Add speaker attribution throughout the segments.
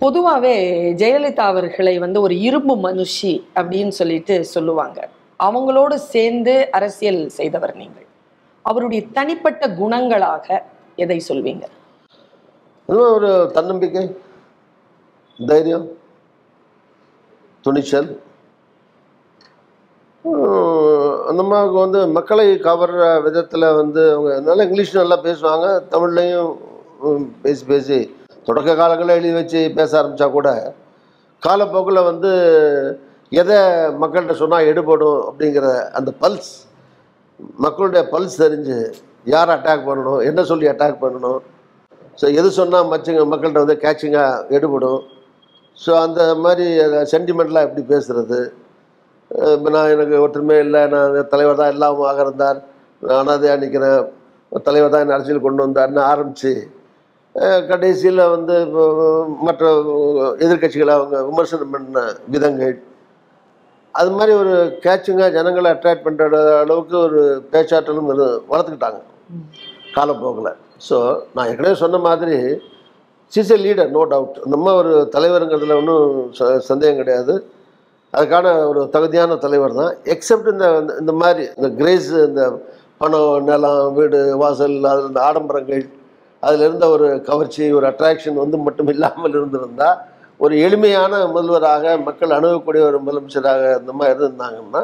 Speaker 1: பொதுவாகவே ஜெயலலிதா அவர்களை வந்து ஒரு இரும்பு மனுஷி அப்படின்னு சொல்லிட்டு சொல்லுவாங்க. அவங்களோடு சேர்ந்து அரசியல் செய்தவர் நீங்கள். அவருடைய தனிப்பட்ட குணங்களாக எதை சொல்வீங்க?
Speaker 2: ஒரு தன்னம்பிக்கை தைரியம் துணிச்சல். உம், அந்த வந்து மக்களை கவர்ற விதத்தில் வந்து அவங்க நல்லா இங்கிலீஷ் நல்லா பேசுவாங்க தமிழ்லையும் பேசி பேசி தொடக்க காலங்களில் எழுதி வச்சு பேச ஆரம்பித்தா கூட காலப்போக்கில் வந்து எதை மக்கள்கிட்ட சொன்னால் எடுபடும் அப்படிங்கிற அந்த பல்ஸ் மக்களுடைய பல்ஸ் தெரிஞ்சு யார் அட்டாக் பண்ணணும் என்ன சொல்லி அட்டாக் பண்ணணும். ஸோ எது சொன்னால் மச்சுங்க மக்கள்கிட்ட வந்து கேட்சிங்காக எடுபடும். ஸோ அந்த மாதிரி சென்டிமெண்ட்லாம் எப்படி பேசுகிறது இப்போ நான் எனக்கு ஒற்றுமே இல்லை நான் தலைவர் தான் எல்லாமும் ஆக இருந்தார் நான் அனாதையாக நிற்கிறேன் தலைவர் தான் என்ன அரசியல் கொண்டு வந்தார்னு ஆரம்பித்து கடைசியில் வந்து இப்போ மற்ற எதிர்க்கட்சிகளை அவங்க விமர்சனம் பண்ண விதங்கள். அது மாதிரி ஒரு கேட்சிங்காக ஜனங்களை அட்ராக்ட் பண்ணுற அளவுக்கு ஒரு பேச்சாற்றலும் வளர்த்துக்கிட்டாங்க. காலப்போக்கில். ஸோ நான் ஏற்கனவே சொன்ன மாதிரி she's a leader no doubt நம்ம ஒரு தலைவருங்கிறதுல ஒன்றும் ச- சந்தேகம் கிடையாது. அதுக்கான ஒரு தகுதியான தலைவர் தான். எக்ஸப்ட் இந்த இந்த மாதிரி இந்த கிரேஸ் இந்த பணம் நிலம் வீடு வாசல் அதில் இந்த ஆடம்பரங்கள் அதில் இருந்த ஒரு கவர்ச்சி ஒரு அட்ராக்ஷன் வந்து மட்டும் இல்லாமல் இருந்திருந்தால் ஒரு எளிமையான முதல்வராக மக்கள் அணுகக்கூடிய ஒரு முதலமைச்சராக இந்த மாதிரி இருந்திருந்தாங்கன்னா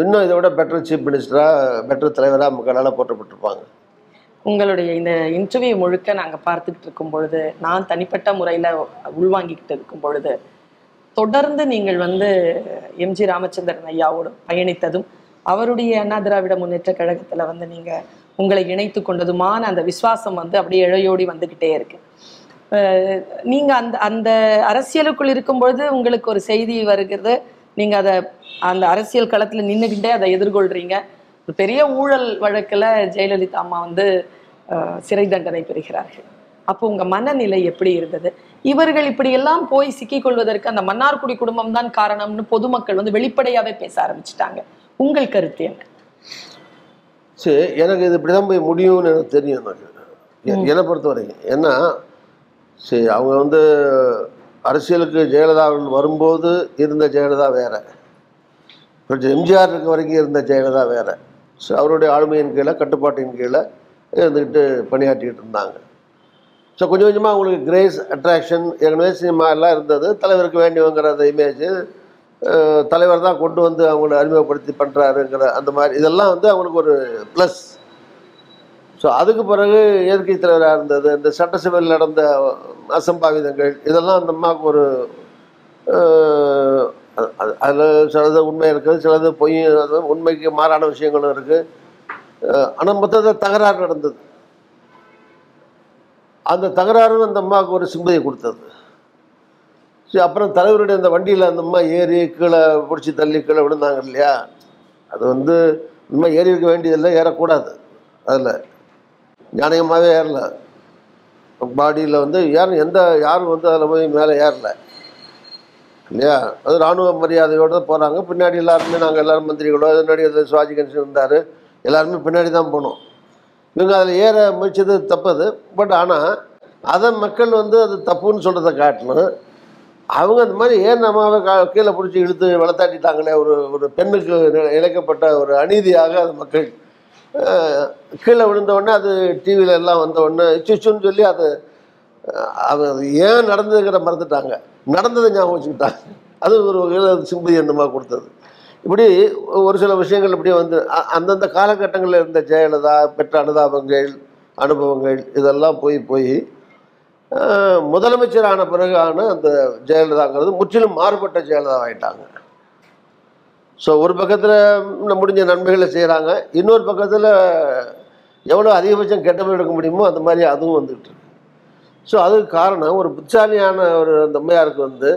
Speaker 2: இன்னும் இதை விட பெட்டர் சீஃப் மினிஸ்டராக பெட்டர் தலைவராக மக்களால் போற்றப்பட்டிருப்பாங்க.
Speaker 1: உங்களுடைய இந்த இன்டர்வியூ முழுக்க நாங்கள் பார்த்துக்கிட்டு இருக்கும் பொழுது நான் தனிப்பட்ட முறையில் உள்வாங்கிக்கிட்டு இருக்கும் பொழுது தொடர்ந்து நீங்கள் வந்து எம்ஜி ராமச்சந்திரன் ஐயாவோடு பயணித்ததும் அவருடைய அண்ணா திராவிட முன்னேற்ற கழகத்தில் வந்து நீங்கள் உங்களை இணைத்து கொண்டதுமான அந்த விசுவாசம் வந்து அப்படியே இழையோடி வந்துக்கிட்டே இருக்கு. அஹ் நீங்க அந்த அந்த அரசியலுக்குள் இருக்கும் பொழுது உங்களுக்கு ஒரு செய்தி வருகிறது. நீங்க அதை அந்த அரசியல் களத்துல நின்றுக்கிட்டே அதை எதிர்கொள்றீங்க. ஒரு பெரிய ஊழல் வழக்குல ஜெயலலிதா அம்மா வந்து சிறை தண்டனை பெறுகிறார்கள். அப்போ உங்க மனநிலை எப்படி இருந்தது? இவர்கள் இப்படி எல்லாம் போய் சிக்கிக் கொள்வதற்கு அந்த மன்னார்குடி குடும்பம் தான் காரணம்னு பொதுமக்கள் வந்து வெளிப்படையாவே பேச ஆரம்பிச்சிட்டாங்க. உங்கள் கருத்து என்ன?
Speaker 2: சரி எனக்கு இது இப்படி தான் போய் முடியும்னு எனக்கு தெரியும் எனக்கு. என்னை பொறுத்த வரைக்கும் ஏன்னா சரி அவங்க வந்து அரசியலுக்கு ஜெயலலிதா வரும்போது இருந்த ஜெயலலிதா வேற. கொஞ்சம் எம்ஜிஆர் இருக்க வரைக்கும் இருந்த ஜெயலலிதா வேற. ஸோ அவருடைய ஆளுமையின் கீழே கட்டுப்பாட்டின் கீழே இருந்துக்கிட்டு பணியாற்றிக்கிட்டு இருந்தாங்க. ஸோ கொஞ்சம் கொஞ்சமாக அவங்களுக்கு கிரேஸ் அட்ராக்ஷன் ஏற்கனவே சினிமா எல்லாம் இருந்தது. தலைவருக்கு வேண்டியவங்கிற அந்த இமேஜ் தலைவர் தான் கொண்டு வந்து அவங்கள அறிமுகப்படுத்தி பண்ணுறாருங்கிற அந்த மாதிரி இதெல்லாம் வந்து அவங்களுக்கு ஒரு ப்ளஸ் ஸோ அதுக்கு பிறகு இயற்கை தலைவராக இருந்தது இந்த சட்டசபையில் நடந்த அசம்பாவிதங்கள் இதெல்லாம் அந்த அம்மாவுக்கு ஒரு அதில் சிலது உண்மை இருக்குது சிலது பொய் உண்மைக்கு மாறான விஷயங்களும் இருக்குது ஆனால் மொத்தத்தில் தகராறு நடந்தது. அந்த தகராறு அந்த அம்மாவுக்கு ஒரு சிம்பதியை கொடுத்தது. சரி அப்புறம் தலைவருடைய அந்த வண்டியில் அந்த அம்மா ஏறி கீழே பிடிச்சி தள்ளி கீழே விழுந்தாங்க இல்லையா? அது வந்து இந்த ஏறி இருக்க வேண்டியதில்லை ஏறக்கூடாது. அதில் ஞானயமாகவே ஏறல. பாடியில் வந்து யாரும் எந்த யாரும் வந்து அதில் போய் மேலே ஏறல. இல்லையா? அது இராணுவ மரியாதையோடு தான் போகிறாங்க பின்னாடி எல்லாருமே நாங்கள் எல்லாரும் மந்திரிகளோ முன்னாடி அதில் சிவாஜி கணேசன் இருந்தார். எல்லாருமே பின்னாடி தான் போனோம். இவங்க அதில் ஏற முயற்சது தப்பது பட் ஆனால் அதை மக்கள் வந்து அது தப்புன்னு சொல்கிறத காட்டணும். அவங்க அந்த மாதிரி ஏன் நம்ம கீழே பிடிச்சி இழுத்து வளர்த்தாட்டிட்டாங்களே? ஒரு ஒரு பெண்ணுக்கு இழைக்கப்பட்ட ஒரு அநீதியாக அது மக்கள் கீழே விழுந்த உடனே அது டிவியில எல்லாம் வந்த உடனே சொல்லி அது அது ஏன் நடந்ததுங்கிற மறந்துட்டாங்க. நடந்ததை ஞாபகம் வச்சுக்கிட்டாங்க. அது ஒரு வகையில் சிம்பதி அந்த மாதிரி கொடுத்தது. இப்படி ஒரு சில விஷயங்கள் இப்படி வந்து அந்தந்த காலகட்டங்களில் இருந்த ஜெயலலிதா பெற்ற அனுதாபங்கள் அனுபவங்கள் இதெல்லாம் போய் போய் முதலமைச்சரான பிறகான அந்த ஜெயலலிதாங்கிறது முற்றிலும் மாறுபட்ட ஜெயலலிதா ஆகிட்டாங்க ஸோ ஒரு பக்கத்தில் முடிஞ்ச நன்மைகளை செய்கிறாங்க இன்னொரு பக்கத்தில் எவ்வளோ அதிகபட்சம் கெட்டவங்க எடுக்க முடியுமோ அந்த மாதிரி அதுவும் வந்துகிட்டு இருக்கு. ஸோ அதுக்கு காரணம் ஒரு புத்தாலியான ஒரு அந்த அம்மையாருக்கு வந்து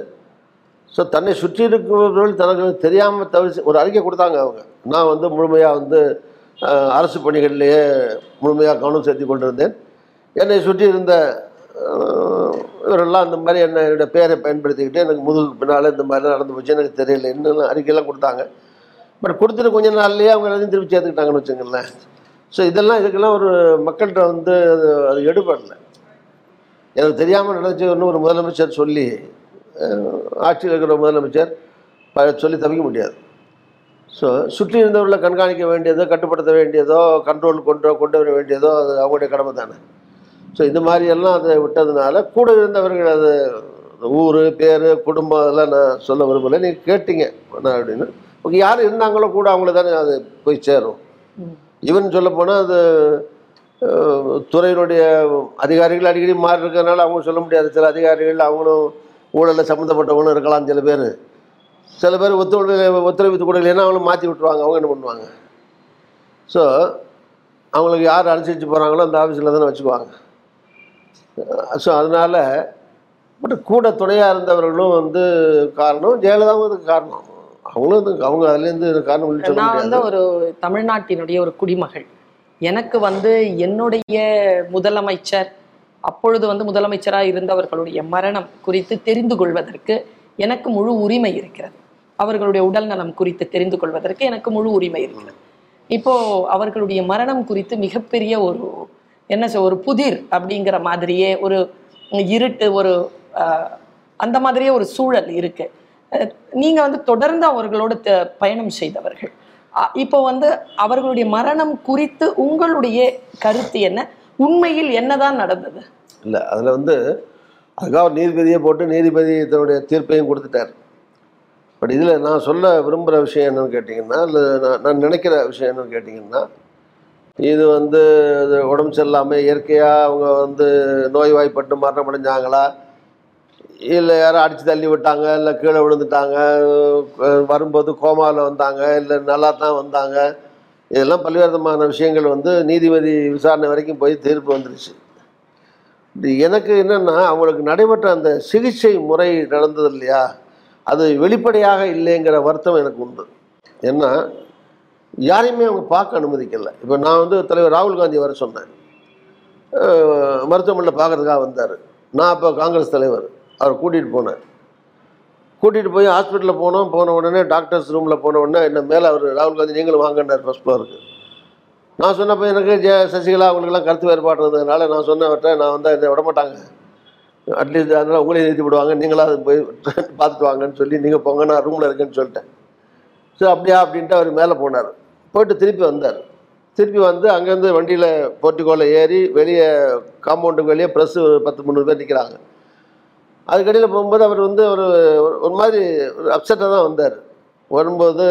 Speaker 2: ஸோ தன்னை சுற்றி இருக்கிறவர்கள் தனக்கு தெரியாமல் தவிர ஒரு அறிக்கை கொடுத்தாங்க அவங்க. நான் வந்து முழுமையாக வந்து அரசு பணிகள்லேயே முழுமையாக கவனம் செலுத்தி கொண்டிருந்தேன். என்னை சுற்றி இருந்த இவரெல்லாம் இந்த மாதிரி என்ன என்னுடைய பேரை பயன்படுத்திக்கிட்டு எனக்கு முதுகுக்கு பின்னால் இந்த மாதிரிலாம் நடந்து போச்சு. எனக்கு தெரியல. இன்னும் அறிக்கையெல்லாம் கொடுத்தாங்க. பட் கொடுத்துட்டு கொஞ்ச நாள்லேயே அவங்க எல்லாத்தையும் திருப்பி சேர்த்துக்கிட்டாங்கன்னு வச்சுங்களேன் ஸோ இதெல்லாம் இதுக்கெல்லாம் ஒரு மக்கள்கிட்ட வந்து அது அது எனக்கு தெரியாமல் நினச்சி இன்னும் முதலமைச்சர் சொல்லி ஆட்சியில் இருக்கிற முதலமைச்சர் ப- சொல்லி தவிக்க முடியாது. ஸோ சுற்றி இருந்தவர்களை கண்காணிக்க வேண்டியதோ கட்டுப்படுத்த வேண்டியதோ கண்ட்ரோல் கொண்டு கொண்டு வர வேண்டியதோ அது அவங்களுடைய கடமை தானே ஸோ இந்த மாதிரி எல்லாம் அதை விட்டதுனால கூட இருந்தவர்கள் அது ஊர் பேர் குடும்பம் அதெல்லாம் நான் சொல்ல விரும்பலை. நீங்கள் கேட்டீங்க என்ன அப்படின்னு. ஓகே யார் இருந்தாங்களோ கூட அவங்கள தானே அது போய் சேரும். ஈவன் சொல்ல போனால் அது துறையினுடைய அதிகாரிகள் அடிக்கடி மாறி இருக்கிறதுனால அவங்க சொல்ல முடியாது. சில அதிகாரிகள் அவங்களும் ஊழலில் சம்மந்தப்பட்டவங்களும் இருக்கலாம் சில பேர். சில பேர் ஒத்துழைப்பு ஒத்துழைப்பு கொடுக்கலைன்னா அவங்களும் மாற்றி விட்டுருவாங்க. அவங்க என்ன பண்ணுவாங்க? ஸோ அவங்களுக்கு யார் அனுசரித்து போகிறாங்களோ அந்த ஆஃபீஸில் தானே வச்சுக்குவாங்க. ஸோ அதனால் பட் கூட துணையாக இருந்தவர்களும் வந்து காரணம். ஜெயலலிதாவும் அதுக்கு காரணம். அவங்களும் அதுக்கு அவங்க அதுலேருந்து காரணம்
Speaker 1: நான் வந்து ஒரு தமிழ்நாட்டினுடைய ஒரு குடிமகள். எனக்கு வந்து என்னுடைய முதலமைச்சர் அப்பொழுது வந்து முதலமைச்சராக இருந்தவர்களுடைய மரணம் குறித்து தெரிந்து கொள்வதற்கு எனக்கு முழு உரிமை இருக்கிறது. அவர்களுடைய உடல் நலம் குறித்து தெரிந்து கொள்வதற்கு எனக்கு முழு உரிமை இருக்கிறது. இப்போ அவர்களுடைய மரணம் குறித்து மிகப்பெரிய ஒரு என்ன சொல் ஒரு புதிர் அப்படிங்கிற மாதிரியே ஒரு இருட்டு ஒரு அந்த மாதிரியே ஒரு சூழல் இருக்கு. நீங்கள் வந்து தொடர்ந்து அவர்களோடு த- பயணம் செய்தவர்கள். இப்போ வந்து அவர்களுடைய மரணம் குறித்து உங்களுடைய கருத்து என்ன? உண்மையில் என்னதான் நடந்தது?
Speaker 2: இல்லை அதில் வந்து அதுக்காக நீதிபதியை போட்டு நீதிபதி தன்னுடைய தீர்ப்பையும் கொடுத்துட்டார். பட் இதில் நான் சொல்ல விரும்புகிற விஷயம் என்னன்னு கேட்டிங்கன்னா இல்லை நான் நான் நினைக்கிற விஷயம் என்னன்னு கேட்டிங்கன்னா இது வந்து உடம்பு சரியில்லாமல் இயற்கையாக அவங்க வந்து நோய்வாய்ப்பட்டு மரணம் அடைஞ்சாங்களா இல்லை யாரும் அடித்து தள்ளி விட்டாங்க இல்லை கீழே விழுந்துட்டாங்க வரும்போது கோமாவில் வந்தாங்க இல்லை நல்லா தான் வந்தாங்க. இதெல்லாம் பல்வேறு விதமான விஷயங்கள் வந்து நீதிபதி விசாரணை வரைக்கும் போய் தீர்ப்பு வந்துருச்சு. எனக்கு என்னென்னா அவங்களுக்கு நடைபெற்ற அந்த சிகிச்சை முறை நடந்தது இல்லையா? அது வெளிப்படையாக இல்லைங்கிற வருத்தம் எனக்கு உண்டு. ஏன்னா யாரையுமே அவங்க பார்க்க அனுமதிக்கலை. இப்போ நான் வந்து தலைவர் ராகுல் காந்தி வர சொன்னேன். மருத்துவமனையில் பார்க்குறதுக்காக வந்தார். நான் அப்போ காங்கிரஸ் தலைவர். அவர் கூட்டிகிட்டு போனேன். கூட்டிகிட்டு போய் ஹாஸ்பிட்டலில் போனோம். போன உடனே டாக்டர்ஸ் ரூமில் போன உடனே என்ன மேலே அவர் ராகுல் காந்தி நீங்களும் வாங்கினார் ஃபஸ்ட் ஃப்ளோருக்கு நான் சொன்னப்போ எனக்கு ஜெ சசிகலா அவங்களுக்குலாம் கருத்து வேறுபாடு இருந்ததுனால நான் சொன்னவர்கிட்ட நான் வந்தால் இதை விட மாட்டாங்க. அட்லீஸ்ட் அதனால் உங்களையும் நிறுத்தி விடுவாங்க. நீங்களாக போய் பார்த்துட்டு வாங்கன்னு சொல்லி நீங்கள் போங்க நான் ரூமில் இருக்கேன்னு சொல்லிட்டேன். சரி அப்படியா அப்படின்ட்டு அவர் மேலே போனார். போயிட்டு திருப்பி வந்தார். திருப்பி வந்து அங்கேருந்து வண்டியில் போர்ட்டிகோவில் ஏறி வெளியே காம்பவுண்டுக்கு வெளியே ப்ரெஸ்ஸு ஒரு பத்து முந்நூறு பேர் நிற்கிறாங்க அதுக்கடியில் போகும்போது அவர் வந்து ஒரு ஒரு- மாதிரி ஒரு அப்செட்டாக தான் வந்தார். வரும்போது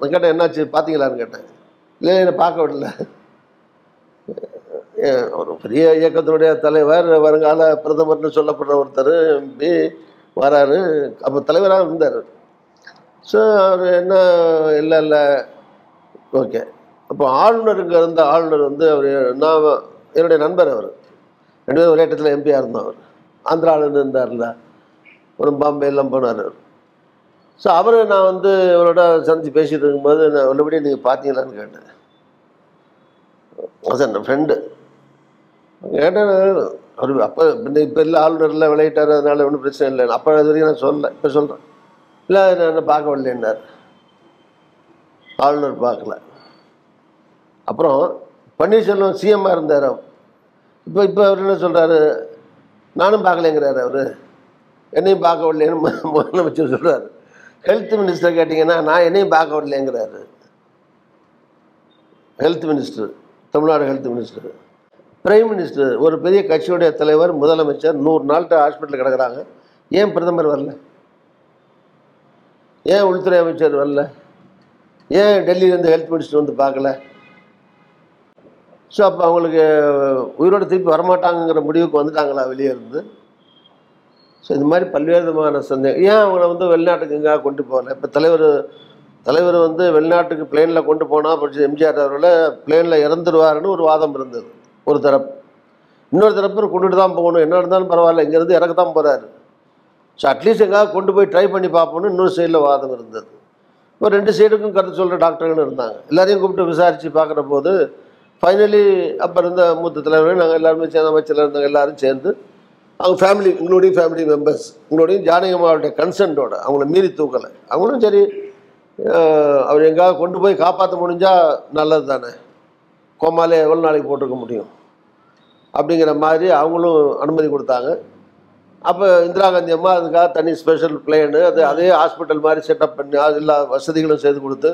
Speaker 2: கேட்டேன் என்னாச்சு? பார்த்தீங்களான்னு கேட்டேன். இல்லை என்னை பார்க்க விடல. ஏன், ஒரு பெரிய இயக்கத்தினுடைய தலைவர் வருங்கால பிரதமர்னு சொல்லப்படுற ஒருத்தர் எம்பி வராரு. அப்போ தலைவராக இருந்தார். ஸோ அவர் என்ன இல்லை இல்லை ஓகே. அப்போ ஆளுநருங்க இருந்த ஆளுநர் வந்து அவர் நான் என்னுடைய நண்பர் அவர். ரெண்டு பேரும் ஒரே இடத்துல எம்பியாக இருந்தோம் அவர். ஆந்திராவிலேருந்து இருந்தார்ல. ஒரு பாம்பே எல்லாம் போனார் அவர். ஸோ அவர் நான் வந்து இவரோட சந்தித்து பேசிகிட்டு இருக்கும்போது நான் உள்ளபடியே நீங்கள் பார்த்தீங்களான்னு கேட்டேன். அது என் ஃப்ரெண்டு கேட்டேன் அவர் அப்போ பின்ன இப்போ இல்லை ஆளுநர்லாம் விளையிட்டார் அதனால ஒன்றும் பிரச்சனை இல்லை. அப்போ அது வரைக்கும் நான் சொல்லலை இப்போ சொல்கிறேன் இல்லை நான் என்ன பார்க்க வரலன்னார். ஆளுநர் பார்க்கல. அப்புறம் பன்னீர்செல்வம் சிஎம்மாக இருந்தார் இப்போ இப்போ அவர் என்ன சொல்கிறாரு நானும் பார்க்கலைங்கிறாரு அவர். என்னையும் பார்க்க விடலைன்னு முதலமைச்சர் சொல்கிறார் ஹெல்த் மினிஸ்டர் கேட்டிங்கன்னா நான் என்னையும் பார்க்க விடலைங்கிறாரு health minister Tamil Nadu health minister prime minister ஒரு பெரிய கட்சியுடைய தலைவர் முதலமைச்சர் நூறு நாள்கிட்ட ஹாஸ்பிட்டலில் கிடக்குறாங்க. ஏன் பிரதமர் வரல? ஏன் உள்துறை அமைச்சர் வரல? ஏன் டெல்லியிலேருந்து ஹெல்த் மினிஸ்டர் வந்து பார்க்கல? ஸோ அப்போ அவங்களுக்கு உயிரோடு திருப்பி வரமாட்டாங்கிற முடிவுக்கு வந்துட்டாங்களா வெளியே இருந்து ஸோ இது மாதிரி பல்வேறு விதமான சந்தேகம் ஏன் அவங்கள வந்து வெளிநாட்டுக்கு எங்கேயா கொண்டு போகல? இப்போ தலைவர் தலைவர் வந்து வெளிநாட்டுக்கு பிளேனில் கொண்டு போனால் படிச்சு எம்ஜிஆர் அவர்களை பிளேனில் இறந்துருவாருன்னு ஒரு வாதம் இருந்தது ஒரு தரப்பு. இன்னொரு தரப்பு கொண்டுட்டு தான் போகணும். என்ன இருந்தாலும் பரவாயில்ல இங்கேருந்து இறக்க தான் போகிறாரு ஸோ அட்லீஸ்ட் எங்கேயாவது கொண்டு போய் ட்ரை பண்ணி பார்ப்போம்னு இன்னொரு சைடில் வாதம் இருந்தது. இப்போ ரெண்டு சைடுக்கும் கருத்து சொல்கிற டாக்டர்கள் இருந்தாங்க. எல்லாரையும் கூப்பிட்டு விசாரித்து பார்க்குற போது ஃபைனலி அப்போ இருந்த மூத்த தலைவர்கள் நாங்கள் எல்லாருமே சேர்ந்த அமைச்சரில் இருந்தாங்க எல்லாரும் சேர்ந்து அவங்க ஃபேமிலி உங்களுடைய ஃபேமிலி மெம்பர்ஸ் உங்களுடைய ஜானகம்மாவுடைய கன்சென்ட்டோட அவங்கள மீறி தூக்கலை. அவங்களும் சரி அவர் எங்கேயாவது கொண்டு போய் காப்பாற்ற முடிஞ்சால் நல்லது தானே. கோமாலே எவ்வளோ நாளைக்கு போட்டிருக்க முடியும்? அப்படிங்கிற மாதிரி அவங்களும் அனுமதி கொடுத்தாங்க. அப்போ இந்திரா காந்தி அம்மா அதுக்காக தனி ஸ்பெஷல் பிளேனு அது அதே ஹாஸ்பிட்டல் மாதிரி செட்டப் பண்ணி அது எல்லா வசதிகளும் செய்து கொடுத்து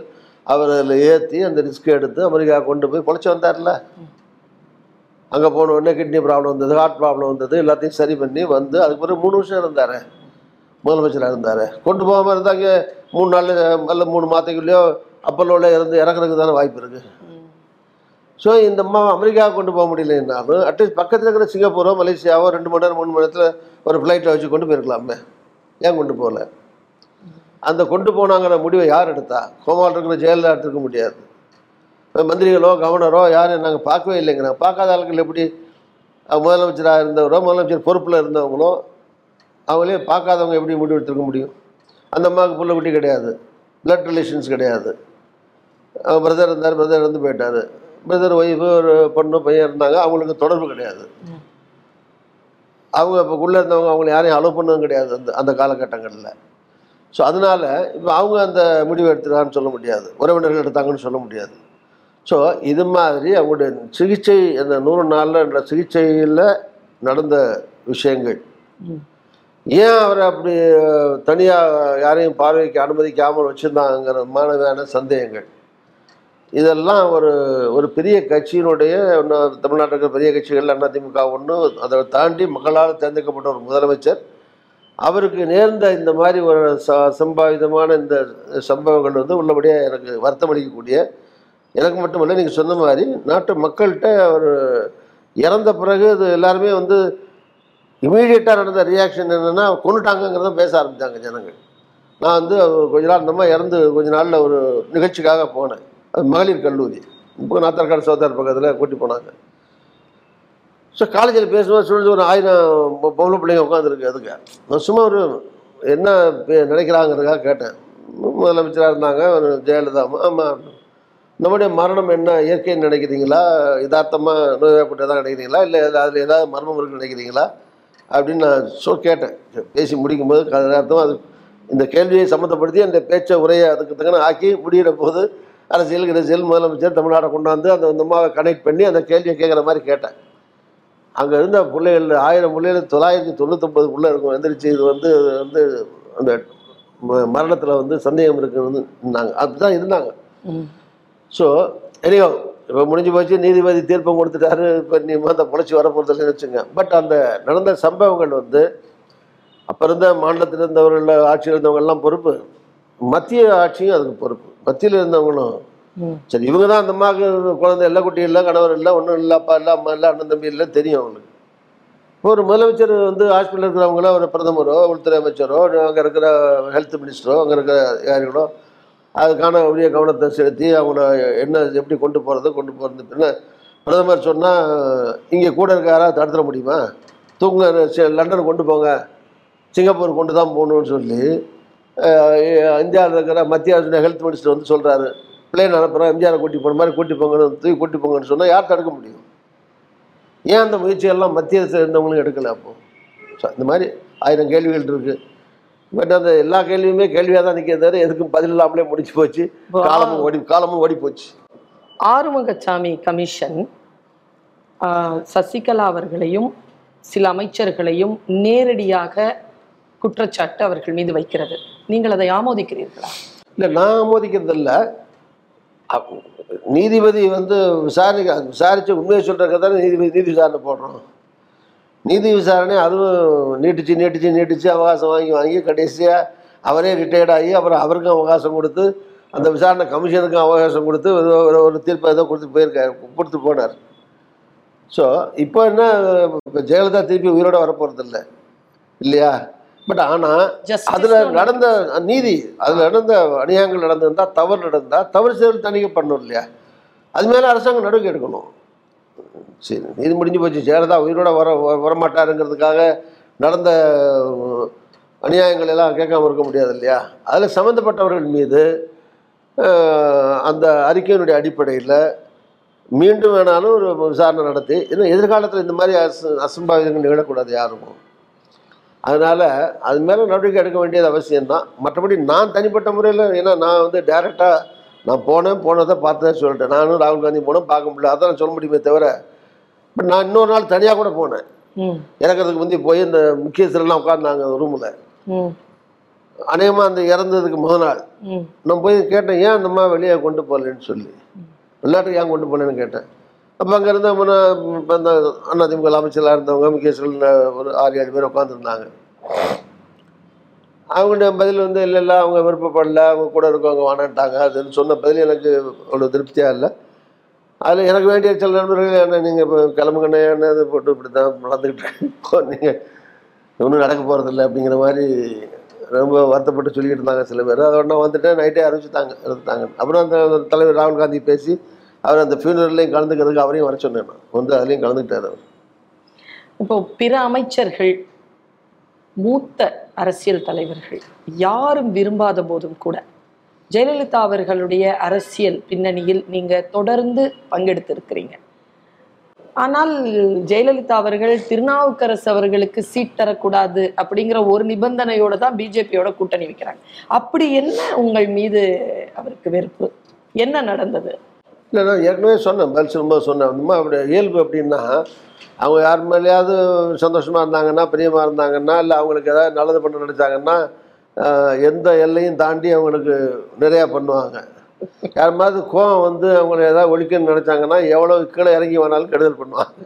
Speaker 2: அவர் அதில் ஏற்றி அந்த ரிஸ்க் எடுத்து அமெரிக்கா கொண்டு போய் பொழைச்சி வந்தார்ல. அங்கே போன உடனே கிட்னி ப்ராப்ளம் வந்தது ஹார்ட் ப்ராப்ளம் வந்தது எல்லாத்தையும் சரி பண்ணி வந்து அதுக்கு பிறகு மூணு வருஷம் இருந்தார். முதலமைச்சராக இருந்தார். கொண்டு போகாமல் இருந்தாங்க மூணு நாள் அல்ல மூணு மாதத்துக்குள்ளேயோ அப்பல்லோவில் இருந்து இறக்குறதுக்கு தானே வாய்ப்பு இருக்குது ஸோ இந்த அம்மா அமெரிக்காவுக்கு கொண்டு போக முடியலன்னாலும் அட்லீஸ்ட் பக்கத்தில் இருக்கிற சிங்கப்பூரோ மலேசியாவோ ரெண்டு மணி நேரம் மூணு மணி நேரத்தில் ஒரு ஃப்ளைட்டை வச்சு கொண்டு போயிருக்கலாமே ஏன் கொண்டு போகல? அந்த கொண்டு போனாங்கிற முடிவை யார் எடுத்தா? கோமாவில் இருக்கிற ஜெயலலிதா எடுத்துக்க முடியாது. மந்திரிகளோ கவர்னரோ யாரும் நாங்கள் பார்க்கவே இல்லைங்கிறாங்க பார்க்காத ஆட்கள் எப்படி முதலமைச்சராக இருந்தவரோ முதலமைச்சர் பொறுப்பில் இருந்தவங்களோ அவங்களே பார்க்காதவங்க எப்படி முடிவு எடுத்துருக்க முடியும்? அந்த அம்மாவுக்கு புள்ள குட்டி கிடையாது. பிளட் ரிலேஷன்ஸ் கிடையாது. பிரதர் இருந்தார் பிரதர் இருந்து போயிட்டார். பிரதர் ஒய்ஃபு ஒரு பொண்ணு பையன் இருந்தாங்க. அவங்களுக்கு தொடர்பு கிடையாது. அவங்க இப்போ உள்ளே இருந்தவங்க அவங்களை யாரையும் அலோவ் பண்ணதும் கிடையாது அந்த அந்த காலகட்டங்களில். ஸோ அதனால் இப்போ அவங்க அந்த முடிவு எடுத்துட்டான்னு சொல்ல முடியாது. உறவினர்கள் எடுத்தாங்கன்னு சொல்ல முடியாது. ஸோ இது மாதிரி அவங்களுடைய சிகிச்சை அந்த நூறு நாளில் சிகிச்சையில் நடந்த விஷயங்கள். ஏன் அவரை அப்படி தனியாக யாரையும் பார்வைக்கு அனுமதிக்காமல் வச்சுருந்தாங்கிற மாணவியான சந்தேகங்கள். இதெல்லாம் ஒரு ஒரு பெரிய கட்சியினுடைய தமிழ்நாட்டில் இருக்கிற பெரிய கட்சிகள் அதிமுக ஒன்று அதை தாண்டி மக்களால் தேர்ந்தெடுக்கப்பட்ட ஒரு முதலமைச்சர். அவருக்கு நேர்ந்த இந்த மாதிரி ஒரு ச சம்பாவிதமான இந்த சம்பவங்கள் வந்து உள்ளபடியாக எனக்கு வருத்தம் அளிக்கக்கூடிய எனக்கு மட்டுமல்ல நீங்கள் சொன்ன மாதிரி நாட்டு மக்கள்கிட்ட ஒரு இறந்த பிறகு இது எல்லாருமே வந்து இமீடியட்டாக நடந்த ரியாக்ஷன் என்னென்னா கொண்டுட்டாங்கங்கிறத பேச ஆரம்பித்தாங்க ஜனங்கள். நான் வந்து கொஞ்ச நாள் இந்த மாதிரி இறந்து கொஞ்ச நாளில் ஒரு நிகழ்ச்சிக்காக போனேன். அது மகளிர் கல்லூரி. இப்போ நாத்தர்காடு சோதார் பக்கத்தில் கூட்டி போனாங்க. ஸோ காலேஜில் பேசும்போது சொல்லுது ஒரு ஆயிரம் பொம்பளை பிள்ளைங்க உட்காந்துருக்கு அதுக்கு நான் சும்மா ஒரு என்ன பே- நினைக்கிறாங்கிறதுக்காக கேட்டேன். முதலமைச்சராக இருந்தாங்க ஜெயலலிதா ஆமாம் நம்முடைய மரணம் என்ன இயற்கைன்னு நினைக்கிறீங்களா? யதார்த்தமாக நோய்வாய்ப்பட்டதாக நினைக்கிறீங்களா? இல்லை அதில் ஏதாவது மர்மம் இருக்குன்னு நினைக்கிறீங்களா? அப்படின்னு நான் சொ கேட்டேன். பேசி முடிக்கும்போது யதார்த்தமாக அது இந்த கேள்வியை சம்மந்தப்படுத்தி அந்த பேச்சை உரையை அதுக்கு தக்கன ஆக்கி முடிகிற போது அரசியல் அரசியல் முதலமைச்சர் தமிழ்நாடை கொண்டாந்து அந்த அந்த அம்மாவை கனெக்ட் பண்ணி அந்த கேள்வியை கேட்குற மாதிரி கேட்டேன். அங்கே இருந்த பிள்ளைகள் ஆயிரம் பிள்ளைகள் தொள்ளாயிரத்தி தொண்ணூத்தொம்பது பிள்ளை இருக்கும். எந்திரிச்சு இது வந்து வந்து அந்த மரணத்தில் வந்து சந்தேகம் இருக்குன்னு இருந்தாங்க. அப்படிதான் இருந்தாங்க. ஸோ எனியோ இப்போ முடிஞ்சு போச்சு. நீதிபதி தீர்ப்பம் கொடுத்துட்டாரு. இப்போ நீ அந்த பொழைச்சி வர போகிறதில்லன்னு வச்சுங்க பட் அந்த நடந்த சம்பவங்கள் வந்து அப்போ இருந்த மாநிலத்தில் இருந்தவர்கள் ஆட்சியில் இருந்தவங்க எல்லாம் பொறுப்பு. மத்திய ஆட்சியும் அதுக்கு பொறுப்பு. மத்தியில் இருந்தவங்களும். சரி இவங்க தான் அந்த அம்மாவுக்கு குழந்தை இல்லை குட்டி இல்லை கணவர் இல்லை ஒன்றும் இல்லை அப்பா இல்லை அம்மா இல்லை அண்ணன் தம்பி இல்லை தெரியும் அவங்களுக்கு. ஒரு முதலமைச்சர் வந்து ஹாஸ்பிட்டல் இருக்கிறவங்கள ஒரு பிரதமரோ உள்துறை அமைச்சரோ அங்கே இருக்கிற ஹெல்த் மினிஸ்டரோ அங்கே இருக்கிற யாரிகளோ அதுக்கான உரிய கவனத்தை செலுத்தி அவங்கள என்ன எப்படி கொண்டு போகிறது கொண்டு போகிறது பின்ன பிரதமர் சொன்னால் இங்கே கூட இருக்க யாராவது தடுத்துட முடியுமா? தூங்க லண்டன் கொண்டு போங்க சிங்கப்பூர் கொண்டு தான் போகணும்னு சொல்லி இந்தியாவில் இருக்கிற மத்திய அரசு ஹெல்த் மினிஸ்டர் வந்து சொல்கிறாரு பிளேன் அனுப்புகிறோம் எம்ஜிஆரை கூட்டி போன மாதிரி கூட்டி போங்கன்னு தூக்கி கூட்டி போங்கன்னு சொன்னால் யார் தடுக்க முடியும்? ஏன் அந்த முயற்சியெல்லாம் மத்திய அரசு இருந்தவங்களும் எடுக்கல அப்போ? ஸோ இந்த மாதிரி ஆயிரம் கேள்விகள் இருக்குது பட் அந்த எல்லா கேள்வியுமே கேள்வியாக தான் நிற்கிறத தவிர எதுக்கும் பதில் இல்லாமலே முடிச்சு போச்சு. காலமும் ஓடி காலமும் ஓடி போச்சு.
Speaker 1: ஆறுமுகசாமி கமிஷன் சசிகலா அவர்களையும் சில அமைச்சர்களையும் நேரடியாக குற்றச்சாட்டு அவர்கள் மீது வைக்கிறது. நீங்கள் அதை ஆமோதிக்கிறீர்களா?
Speaker 2: இல்லை நான் ஆமோதிக்கிறது இல்லை நீதிபதி வந்து விசாரணை விசாரித்து உண்மையை சொல்கிறக்க தானே நீதிபதி நீதி விசாரணை போடுறோம். நீதி விசாரணை அதுவும் நீட்டிச்சு நீட்டிச்சு நீட்டிச்சு அவகாசம் வாங்கி வாங்கி கடைசியாக அவரே ரிட்டையர்ட் ஆகி அப்புறம் அவருக்கும் அவகாசம் கொடுத்து அந்த விசாரணை கமிஷனுக்கும் அவகாசம் கொடுத்து ஏதோ ஒரு- ஒரு தீர்ப்பை ஏதோ கொடுத்து போயிருக்காரு கொடுத்து போனார். ஸோ இப்போ என்ன இப்போ ஜெயலலிதா திருப்பி உயிரோட வரப்போகிறது இல்லை இல்லையா? பட் ஆனால் அதில். நடந்த நீதி அதில் நடந்த அநியாயங்கள் நடந்திருந்தா தவறு நடந்தா தவறு செயல் தணிக்கை பண்ணணும் இல்லையா? அது மேலே அரசாங்கம் நடவடிக்கை எடுக்கணும். சரி இது முடிஞ்சு போச்சு. ஜெயலலிதா உயிரோட வர வரமாட்டாருங்கிறதுக்காக நடந்த அநியாயங்கள் எல்லாம் கேட்காம இருக்க முடியாது இல்லையா? அதில் சம்மந்தப்பட்டவர்கள் மீது அந்த அறிக்கையினுடைய அடிப்படையில் மீண்டும் வேணாலும் ஒரு விசாரணை நடத்தி இன்னும் எதிர்காலத்தில் இந்த மாதிரி அச அசம்பாவிதங்கள் நிகழக்கூடாது யாருக்கும். அதனால் அது மேலே நடவடிக்கை எடுக்க வேண்டியது அவசியம்தான். மற்றபடி நான் தனிப்பட்ட முறையில் ஏன்னா நான் வந்து டைரெக்டாக நான் போனேன் போனதை பார்த்ததை சொல்லிட்டேன் நானும் ராகுல் காந்தி போனோம் பார்க்க முடியல. அதான் சொல்ல முடியுமே தவிர பட் நான் இன்னொரு நாள் தனியாக கூட போனேன். இறக்கிறதுக்கு முந்தி போய் இந்த முக்கியஸ்தரெல்லாம் உட்காந்தாங்க ரூமில் அநேகமாக அந்த இறந்ததுக்கு முதல் நாள். நான் போய் கேட்டேன் ஏன் அந்த அம்மா வெளியே கொண்டு போகலன்னு சொல்லி? விளையாட்டுக்கு ஏன் கொண்டு போனேன்னு கேட்டேன். அப்போ அங்கே இருந்த முன்ன இப்போ இந்த அதிமுக அமைச்சராக இருந்தவங்க முக்கியஸ்தர்கள் ஒரு ஆறு ஏழு பேர் உட்காந்துருந்தாங்க அவங்களுடைய பதில் வந்து இல்லை இல்லை அவங்க விருப்பப்படல அவங்க கூட இருக்கவங்க வேணான்ட்டாங்க அதுன்னு சொன்ன பதில் எனக்கு அவ்வளோ திருப்தியாக இல்லை. அதில் எனக்கு வேண்டிய சில நண்பர்கள் என்ன நீங்கள் இப்போ கிளம்புங்கண்ணே என்ன இது போட்டு இப்படி தான் நடந்துக்கிட்டு நீங்கள் ஒன்றும் நடக்க போகிறதில்ல அப்படிங்கிற மாதிரி ரொம்ப வருத்தப்பட்டு சொல்லிக்கிட்டு இருந்தாங்க சில பேர். அதோட நான் வந்துட்டு நைட்டே அறிவிச்சுட்டாங்க இருந்துட்டாங்க அப்புறம் அந்த தலைவர் ராகுல் காந்தி பேசி அவர் அந்த ஃபியூனரல்லையும் கலந்துக்கிறதுக்கு அவரையும் வர சொன்னேன் நான். வந்து அதுலேயும் கலந்துக்கிட்டார் அவர்.
Speaker 1: இப்போ பிற அமைச்சர்கள் மூத்த அரசியல் தலைவர்கள் யாரும் விரும்பாத போதும் கூட ஜெயலலிதா அவர்களுடைய அரசியல் பின்னணியில் நீங்க தொடர்ந்து பங்கெடுத்திருக்கிறீங்க. ஆனால் ஜெயலலிதா அவர்கள் திருநாவுக்கரசு அவர்களுக்கு சீட் தரக்கூடாது அப்படிங்கிற ஒரு நிபந்தனையோட தான் பிஜேபியோட கூட்டணி வைக்கிறாங்க. அப்படி என்ன உங்கள் மீது அவருக்கு வெறுப்பு? என்ன நடந்தது?
Speaker 2: இல்லை நான் ஏற்கனவே சொன்னேன் பதில் சொல்லும்போது சொன்னேன். அந்த மாதிரி இயல்பு அப்படின்னா அவங்க யார் மேலேயாவது சந்தோஷமாக இருந்தாங்கன்னா பிரியமாக இருந்தாங்கன்னா இல்லை அவங்களுக்கு ஏதாவது நல்லது பண்ண நினச்சாங்கன்னா எந்த எல்லையும் தாண்டி அவங்களுக்கு நிறையா பண்ணுவாங்க. யார் மாதிரி கோவம் வந்து அவங்கள ஏதாவது ஒழிக்கணும்னு நினச்சாங்கன்னா எவ்வளோ கீழே இறங்கி வேணாலும் கெடுதல் பண்ணுவாங்க.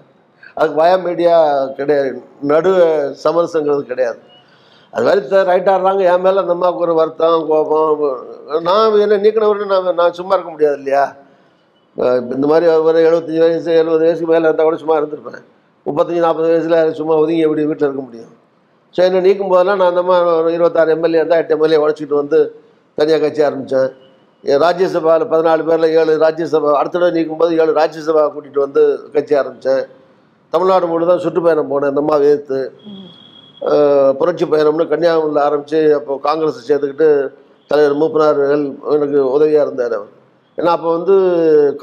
Speaker 2: அதுக்கு பயம் மீடியா கிடையாது. நடு சமரசங்கிறது கிடையாது. அது மாதிரி ரைட் ஆடுறாங்க என் மேலே அந்த அம்மாவுக்கு ஒரு வருத்தம் கோபம். நான் என்ன நீக்கினவரு நான் நான் சும்மா இருக்க முடியாது இல்லையா? இந்த மாதிரி ஒரு எழுபத்தஞ்சி வயசு எழுபது வயசுக்கு மேலே இருந்தால் கூட சும்மா இருந்திருப்பேன். முப்பத்தஞ்சு நாற்பது வயசில் சும்மா ஒதுங்கி எப்படி வீட்டில் இருக்க முடியும்? ஸோ என்னை நீக்கும் போதெல்லாம் நான் அந்த மாதிரி ஒரு இருபத்தாறு எம்எல்ஏ இருந்தால் எட்டு எம்எல்ஏ உடச்சிட்டு வந்து தனியாக கட்சி ஆரம்பித்தேன் ராஜ்யசபாவில் பதினாலு பேரில் ஏழு ராஜ்யசபா அடுத்த தடவை நீக்கும் போது ஏழு ராஜ்யசபா கூட்டிகிட்டு வந்து கட்சி ஆரம்பித்தேன் தமிழ்நாடு முழுதான் சுற்றுப்பயணம் போனேன் இந்த அம்மா வேர்த்து புரட்சி பயணம்னு கன்னியாகுமரியில் ஆரம்பித்து அப்போது காங்கிரஸை சேர்த்துக்கிட்டு தலைவர் மூப்பனார்கள் எனக்கு உதவியாக இருந்தார் அவர். ஏன்னா அப்போ வந்து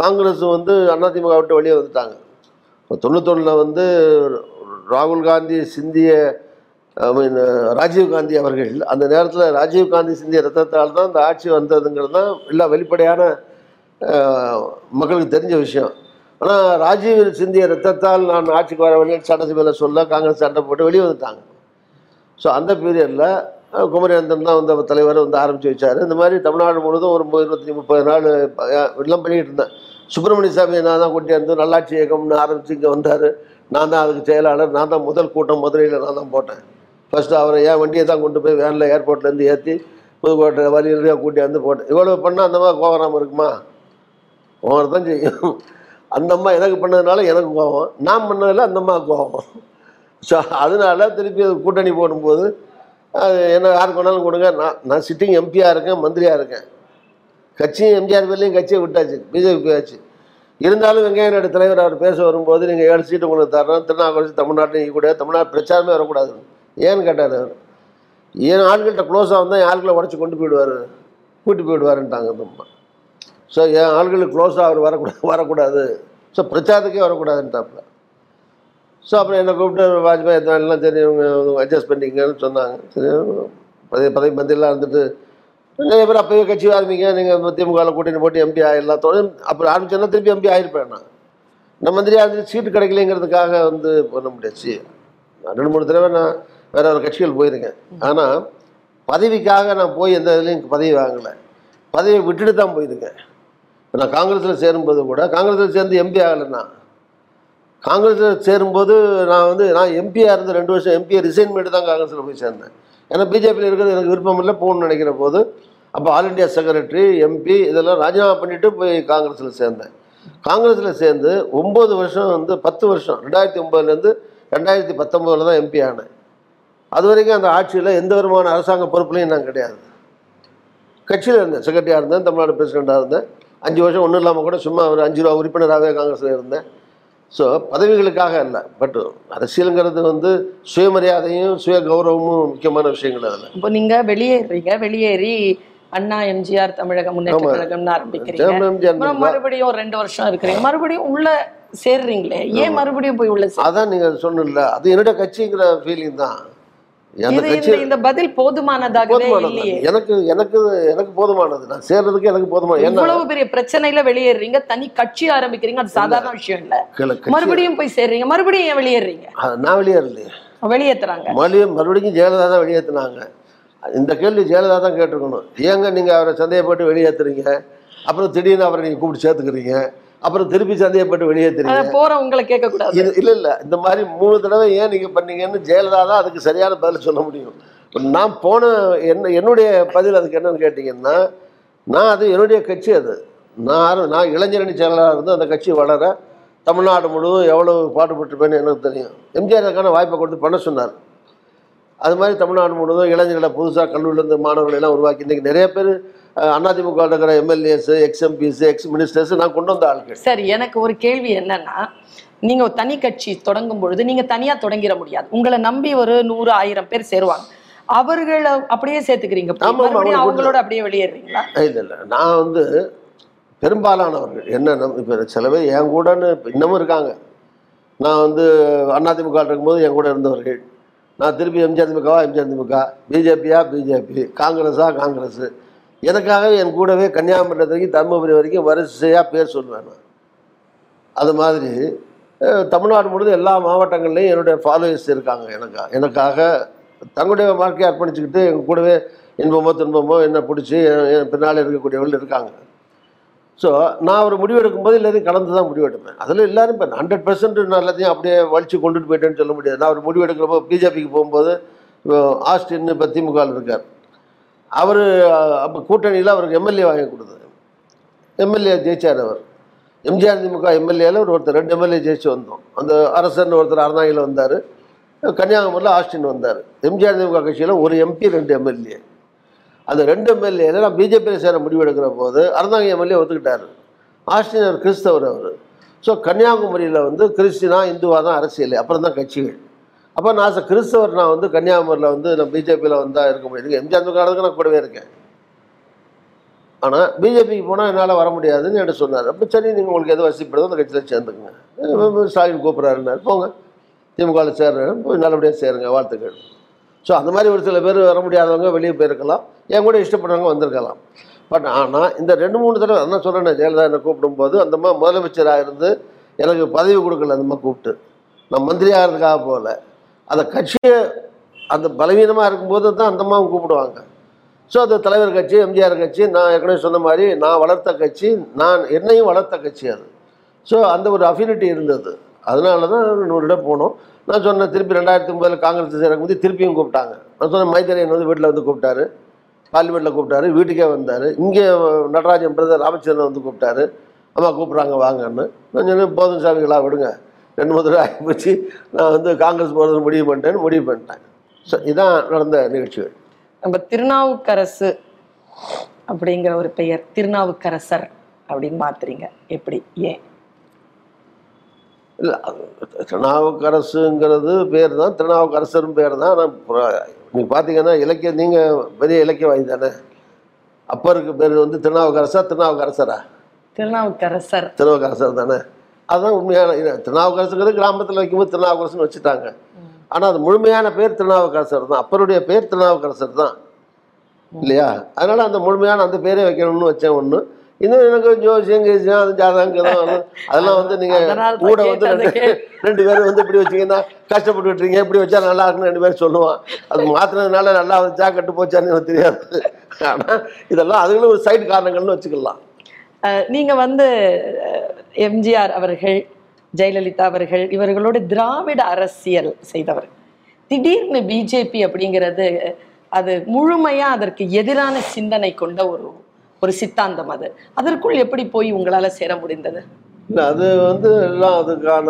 Speaker 2: காங்கிரஸ் வந்து அதிமுக விட்டு வெளியே வந்துட்டாங்க. இப்போ தொண்ணூத்தொன்னில் வந்து ராகுல் காந்தி சிந்திய ஐ மீன் ராஜீவ் காந்தி அவர்கள் அந்த நேரத்தில் ராஜீவ் காந்தி சிந்திய ரத்தத்தால் தான் இந்த ஆட்சி வந்ததுங்கிறது தான் எல்லா வெளிப்படையான மக்களுக்கு தெரிஞ்ச விஷயம். ஆனால் ராஜீவ் சிந்திய ரத்தத்தால் நான் ஆட்சிக்கு வர வெளியே சட்டசபையில் சொல்ல காங்கிரஸ் சண்டை போட்டு வெளியே வந்துட்டாங்க. ஸோ அந்த பீரியடில் குமரேந்திரன் தான் வந்து அவர் தலைவர் வந்து ஆரம்பித்து வச்சார். இந்த மாதிரி தமிழ்நாடு முழுவதும் ஒரு இருபத்தஞ்சி முப்பது நாள் எல்லாம் பண்ணிகிட்டு இருந்தேன். சுப்பிரமணிய சாமி நான் தான் கொண்டு வந்து நல்லாட்சி இயக்கம்னு ஆரம்பித்து இங்கே வந்தார். நான் தான் அதுக்கு செயலாளர் நான் தான் முதல் கூட்டம் மதுரையில் நான் தான் போட்டேன். ஃபஸ்ட்டு அவரை என் வண்டியை தான் கொண்டு போய் வேனில் ஏர்போர்ட்லேருந்து ஏற்றி புதுக்கோட்டை வழியிலேயே கூட்டி வந்து போட்டேன். இவ்வளோ பண்ணால் அந்த மாதிரி கோவராமல் இருக்குமா? கோவம் தான் செய்யும். அந்த அம்மா எனக்கு பண்ணதுனால எனக்கு கோவம். நான் பண்ணதில் அந்த அம்மா கோவம். ஸோ அதனால திருப்பி கூட்டணி போடும்போது அது என்ன யாருக்கு வேணாலும் கொடுங்க. நான் நான் சிட்டிங் எம்பியாக இருக்கேன் மந்திரியாக இருக்கேன். கட்சியும் எம்ஜிஆர் பேர்லேயும் கட்சியை விட்டாச்சு பிஜேபி ஆச்சு. இருந்தாலும் வெங்கைய நாயுடு தலைவர் அவர் பேச வரும்போது நீங்கள் ஏழு சீட்டு உங்களுக்கு தரணும். திருநாவுக்கரசு தமிழ்நாட்டில் கூட தமிழ்நாடு பிரச்சாரமே வரக்கூடாது. ஏன்னு கேட்டார் அவர். ஏன் ஆள்கிட்ட க்ளோஸாக வந்தால் என் ஆட்களை உடச்சி கொண்டு போயிடுவார்? கூட்டி போயிடுவாருன்ட்டாங்க அம்மா ஸோ என் ஆள்களுக்கு க்ளோஸாக அவர் வரக்கூடாது வரக்கூடாது. ஸோ பிரச்சாரத்துக்கே வரக்கூடாதுன்ட்டாப்புல. ஸோ அப்புறம் என்னை கூப்பிட்டு வாஜ்பாய் எல்லாம் சரி இவங்க அட்ஜஸ்ட் பண்ணிக்கங்கன்னு சொன்னாங்க. சரி பதவி பதவி மந்திரிலாம் இருந்துட்டு நிறைய பேர் அப்போயே கட்சி ஆரம்பிங்க நீங்கள் திமுகவில் கூட்டணி போட்டு எம்பி ஆகிடலாம் தொடர்ந்து அப்புறம் ஆரம்பிச்சோன்னா திருப்பி எம்பி ஆகிருப்பேன் நான். நம்ம மந்திரியாக இருந்துட்டு சீட்டு கிடைக்கலைங்கிறதுக்காக வந்து பண்ண முடியாச்சு நான் ரெண்டு மூணு தடவை நான் வேற ஒரு கட்சிகள் போயிருக்கேன். ஆனால் பதவிக்காக நான் போய் எந்த இதுலேயும் பதவி வாங்கலை. பதவியை விட்டுட்டு தான் போயிருக்கேன். நான் காங்கிரஸில் சேரும்போது கூட காங்கிரஸில் சேர்ந்து எம்பி ஆகலைன்னா காங்கிரஸில் சேரும்போது நான் வந்து நான் எம்பியாக இருந்த ரெண்டு வருஷம் எம்பியை ரிசைன் பண்ணிட்டு தான் காங்கிரஸில் போய் சேர்ந்தேன். ஏன்னா பிஜேபியில் இருக்கிறது எனக்கு விருப்பம் இல்லை போகணும்னு நினைக்கிற போது. அப்போ ஆல் இண்டியா செக்ரட்டரி எம்பி இதெல்லாம் ராஜினாமா பண்ணிவிட்டு போய் காங்கிரஸில் சேர்ந்தேன். காங்கிரஸில் சேர்ந்து ஒம்பது வருஷம் வந்து பத்து வருஷம் ரெண்டாயிரத்தி ஒம்பதுலேருந்து ரெண்டாயிரத்தி பத்தொம்போதில் தான் எம்பி ஆனேன். அது வரைக்கும் அந்த ஆட்சியில் எந்த விதமான அரசாங்க பொறுப்புலையும் நான் கிடையாது. கட்சியில் இருந்தேன் செக்ரட்டரியாக இருந்தேன் தமிழ்நாடு பிரசிடெண்ட்டாக இருந்தேன். அஞ்சு வருஷம் ஒன்றும் இல்லாமல் கூட சும்மா ஒரு அஞ்சு ரூபா உறுப்பினராகவே காங்கிரஸில் இருந்தேன். ஸோ பதவிகளுக்காக இல்லை பட் அரசியலுங்கிறது வந்து சுயமரியாதையும் சுய கௌரவமும் முக்கியமான விஷயங்கள் அதில்.
Speaker 1: இப்போ நீங்க வெளியேறீங்க வெளியேறி அண்ணா எம்ஜிஆர் தமிழக முன்னேற்ற. கழகம்னு ஆரம்பிக்கிறீங்க. மறுபடியும் ரெண்டு வருஷம் இருக்கிறீங்க. மறுபடியும் உள்ள சேர்றீங்களே. ஏன் மறுபடியும் போய் உள்ள
Speaker 2: அதான் நீங்கள் சொன்னல அது என்னோட கட்சிங்கிற ஃபீலிங் தான்.
Speaker 1: இந்த- பதில் போதுமானதாகவே
Speaker 2: எனக்கு எனக்கு எனக்கு போதுமானது. நான் சேர்றதுக்கு எனக்கு போதுமானது. ஏன்னா
Speaker 1: இவ்வளவு பெரிய பிரச்சனையில வெளியேறீங்க. தனி கட்சி ஆரம்பிக்கிறீங்க. அது சாதாரண விஷயம் இல்ல. மறுபடியும் போய் சேர்றீங்க. மறுபடியும் ஏன் வெளியேறீங்க?
Speaker 2: நான் வெளியேறலையே.
Speaker 1: வெளியேத்துறாங்க.
Speaker 2: மறுபடியும் மறுபடியும் ஜெயலலிதா தான் வெளியேற்றினாங்க இந்த கேள்வி ஜெயலலிதா தான் கேட்டிருக்கணும். ஏங்க நீங்கள் அவரை சந்தேகப்பட்டு வெளியேற்றுறீங்க அப்புறம் திடீர்னு அவரை நீங்கள் கூப்பிட்டு சேர்த்துக்கிறீங்க? அப்புறம் திருப்பி சந்தேகப்பட்டு வெளியேற்றுறீங்க
Speaker 1: அத போற உங்களை கேட்க கூடாது
Speaker 2: இது இல்லை இல்லை. இந்த மாதிரி மூணு தடவை ஏன் நீங்கள் பண்ணீங்கன்னு ஜெயலலிதா தான் அதுக்கு சரியான பதில் சொல்ல முடியும். நான் போன என்ன என்னுடைய பதில் அதுக்கு என்னன்னு கேட்டிங்கன்னா நான் அது என்னுடைய கட்சி அது. நான் நான் இளைஞரணி செயலாளராக இருந்து அந்த கட்சி வளர தமிழ்நாடு முழுவதும் எவ்வளோ பாடுபட்டிருப்பேன்னு எனக்கு தெரியும். எம்ஜிஆர் அதுக்கான வாய்ப்பை கொடுத்து பண்ண சொன்னார். அது மாதிரி தமிழ்நாடு முழுவதும் இளைஞர்களை புதுசாக கல்லூரிலேருந்து மாணவர்களை எல்லாம் உருவாக்கி இன்றைக்கி நிறைய பேர் அதிமுக இருக்கிற MLAs ex MPs ex ministers நான் கொண்டு வந்த ஆட்கள்
Speaker 1: சரி எனக்கு ஒரு கேள்வி என்னன்னா நீங்க ஒரு தனி கட்சி தொடங்கும் பொழுது நீங்க தனியா தொடங்கிட முடியாது. உங்களை நம்பி ஒரு நூறு ஆயிரம் பேர் சேருவாங்க. அவர்களை அப்படியே சேர்த்துக்கிறீங்க. அவங்களோட அப்படியே வெளியேறீங்களா
Speaker 2: இல்லை இல்லை. நான் வந்து பெரும்பாலானவர்கள் என்ன இப்போ சில பேர் என் கூடன்னு இன்னமும் இருக்காங்க. நான் வந்து அதிமுக இருக்கும்போது என் கூட இருந்தவர்கள். நான் திருப்பி எம்ஜிஆர் திமுகவா எம்ஜிஆர் திமுக பிஜேபியா பிஜேபி காங்கிரஸா காங்கிரஸ். எனக்காகவே என் கூடவே கன்னியாகுமரி வரைக்கும் தருமபுரி வரைக்கும் வரிசையாக பேர் சொல்லுவேன் நான். அது மாதிரி தமிழ்நாடு முழுவதும் எல்லா மாவட்டங்கள்லையும் என்னுடைய ஃபாலோவர்ஸ் இருக்காங்க எனக்கா. எனக்காக தங்களுடைய வாழ்க்கையை அர்ப்பணிச்சுக்கிட்டு எங்கள் கூடவே இன்பமோ துன்பமோ என்ன பிடிச்சி என் பின்னால் இருக்கக்கூடியவர்கள் இருக்காங்க. ஸோ நான் ஒரு முடிவு எடுக்கும்போது எல்லாரையும் கலந்து தான் முடிவு எடுப்பேன். அதில் எல்லாரும் இப்போ ஹண்ட்ரட் பர்சன்ட் நான் எல்லாத்தையும் அப்படியே வலிச்சு கொண்டுட்டு போயிட்டேன்னு சொல்ல முடியாது. நான் ஒரு முடிவு எடுக்கிறப்போ பிஜேபிக்கு போகும்போது ஆஸ்டின்னு இப்போ திமுகவில் இருக்கார். அவர் அப்போ கூட்டணியில் அவருக்கு எம்எல்ஏ வாங்கி கொடுத்தாரு எம்எல்ஏ ஜெயிச்சார் அவர். எம்ஜிஆர் திமுக எம்எல்ஏல ஒரு ஒருத்தர் ரெண்டு எம்எல்ஏ ஜெயிச்சு வந்தோம். அந்த அரசன் ஒருத்தர் அறநாயில் வந்தார். கன்னியாகுமரியில் ஆஸ்டின் வந்தார். எம்ஜிஆர் திமுக கட்சியில் ஒரு எம்பி ரெண்டு எம்எல்ஏ அந்த ரெண்டு எம்எல்ஏல நான் பிஜேபியில் சேர முடிவெடுக்கிற போது அறந்தாங்க எம்எல்ஏ ஒத்துக்கிட்டார். ஆஸ்டின் அவர் கிறிஸ்தவர் அவர். ஸோ கன்னியாகுமரியில் வந்து கிறிஸ்டினா இந்துவாக தான் அரசியல். அப்புறம் தான் கட்சிகள். அப்போ நான் சார் கிறிஸ்தவர் நான் வந்து கன்னியாகுமரியில் வந்து நான் பிஜேபியில் வந்தால் இருக்க முடியாது. எம்ஜிஆர் காலத்துக்கு நான் கூடவே இருக்கேன். ஆனால் பிஜேபிக்கு போனால் என்னால் வர முடியாதுன்னு என்கிட்ட சொன்னார். அப்போ சரி நீங்கள் உங்களுக்கு எது வசதிப்படுதோ அந்த கட்சியில் சேர்ந்துக்குங்க. ஸ்டாலின் கூப்பிட்றாருன்னாரு. போங்க. திமுகவில் சேர்றேன். போய் நல்லபடியாக சேருங்க. வாழ்த்துக்கள். ஸோ அந்த மாதிரி ஒரு சில பேர் வர முடியாதவங்க வெளியே போயிருக்கலாம். என் கூட இஷ்டப்படுறவங்க வந்திருக்கலாம். பட் ஆனால் இந்த ரெண்டு மூணு தடவை என்ன சொல்கிறேன் ஜெயலலிதா என்னை கூப்பிடும்போது அந்த மாதிரி முதலமைச்சராக இருந்து எனக்கு பதவி கொடுக்கல அந்த மாதிரி கூப்பிட்டு. நான் மந்திரி ஆகிறதுக்காக போகல. அந்த கட்சியை அந்த பலவீனமாக இருக்கும்போது தான் அந்தமாவும் கூப்பிடுவாங்க. ஸோ அது தலைவர் கட்சி எம்ஜிஆர் கட்சி நான் ஏற்கனவே சொன்ன மாதிரி நான் வளர்த்த கட்சி நான் என்னையும் வளர்த்த கட்சி அது. ஸோ அந்த ஒரு அஃபினிட்டி இருந்தது. அதனால தான் நூறு இடம் போனோம். நான் சொன்னேன் திருப்பி ரெண்டாயிரத்தி ஒம்பதில் காங்கிரஸ் சேரக்கும்போது திருப்பியும் கூப்பிட்டாங்க. நான் சொன்னேன் மைத்திரையன் வந்து வீட்டில் வந்து கூப்பிட்டாரு. பார்லிமெண்ட்டில் கூப்பிட்டாரு வீட்டுக்கே வந்தார். இங்கே நடராஜன் பிரதர் ராமச்சந்திரன் வந்து கூப்பிட்டாரு. அம்மா கூப்பிட்றாங்க வாங்கன்னு. நான் சொன்னேன் போதும் சாமிகளா விடுங்க. ரெண்டு மூணு தடவை ஆகிப்போச்சு நான் வந்து காங்கிரஸ் போகிறது முடிவு பண்ணிட்டேன்னு முடிவு பண்ணிட்டேன். ஸோ இதான் நடந்த நிகழ்ச்சிகள்.
Speaker 1: நம்ம திருநாவுக்கரசு அப்படிங்கிற ஒரு பெயர் திருநாவுக்கரசர் அப்படின்னு மாத்துறீங்க. எப்படி? ஏன்?
Speaker 2: இல்லை திருநாவுக்கரசுங்கிறது பேர் தான் திருநாவுக்கரசரும் பேர் தான். ஆனால் நீங்கள் பார்த்தீங்கன்னா இலக்கியம் நீங்கள் பெரிய இலக்கியவாதி தானே. அப்பருக்கு பேர் வந்து திருநாவுக்கரசா திருநாவுக்கரசரா?
Speaker 1: திருநாவுக்கரசர்.
Speaker 2: திருநாவுக்கரசர் தானே. அதுதான் உண்மையான திருநாவுக்கரசுங்கிறது கிராமத்தில் வைக்கும்போது திருநாவுக்கரசர்னு வச்சுட்டாங்க. ஆனால் அது முழுமையான பேர் திருநாவுக்கரசர் தான். அப்பருடைய பேர் திருநாவுக்கரசர் தான். இல்லையா? அதனால் அந்த முழுமையான அந்த பேரே வைக்கணும்னு வச்சேன் ஒன்று இன்னும் எனக்கு ஜோசியம் கேசியம் அது ஜாதகம் அதெல்லாம் வந்து நீங்கள் கூட வந்து ரெண்டு ரெண்டு பேரும் வந்து இப்படி வச்சீங்கன்னா கஷ்டப்பட்டு விட்டுறீங்க இப்படி வச்சா நல்லா இருக்குன்னு ரெண்டு பேரும் சொல்லுவான். அது மாத்தினதுனால நல்லா வச்சா கட்டு போச்சான்னு எனக்கு தெரியாது. ஆனால் இதெல்லாம் அதுகளும் ஒரு சைடு காரணங்கள்னு வச்சுக்கலாம்.
Speaker 1: அஹ், நீங்க வந்து எம்ஜிஆர் அவர்கள் ஜெயலலிதா அவர்கள் இவர்களோட திராவிட அரசியல் செய்தவர். திடீர்னு பிஜேபி அப்படிங்கிறது அது முழுமையா அதற்கு எதிரான சிந்தனை கொண்ட ஒரு ஒரு சித்தாந்தம் அது. அதற்குள் எப்படி போய் உங்களால சேர முடிந்தது?
Speaker 2: இல்லை அது வந்து எல்லாம் அதுக்கான